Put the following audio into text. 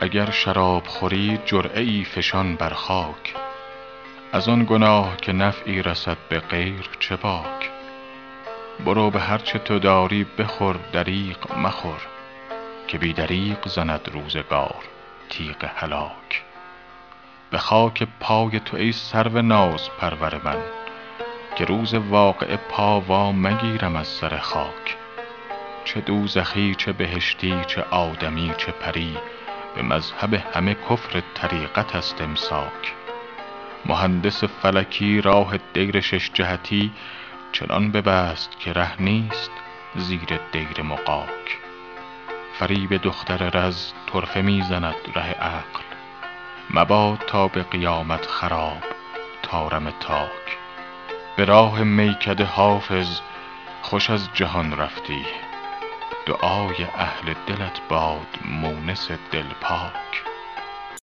اگر شراب خوری جرعه ای فشان بر خاک از آن گناه که نفعی رسد به غیر چه باک؟ برو به هر چه تو داری بخور دریغ مخور که بی دریغ زند روزگار تیغ هلاک. به خاک پای تو ای سرو نازپرور من که روز واقعه پا وا مگیرم از سر خاک. چه دوزخی چه بهشتی چه آدمی چه پری به مذهب همه کفر طریقت است امساک. مهندس فلکی راه دیر شش جهتی چنان ببست که ره نیست زیر دیر مغاک فریب دختر رز طرفه می زند ره عقل. مباد تا به قیامت خراب طارم تاک. به راه میکده حافظ خوش از جهان رفتی. دعای اهل دلت باد مونس دل پاک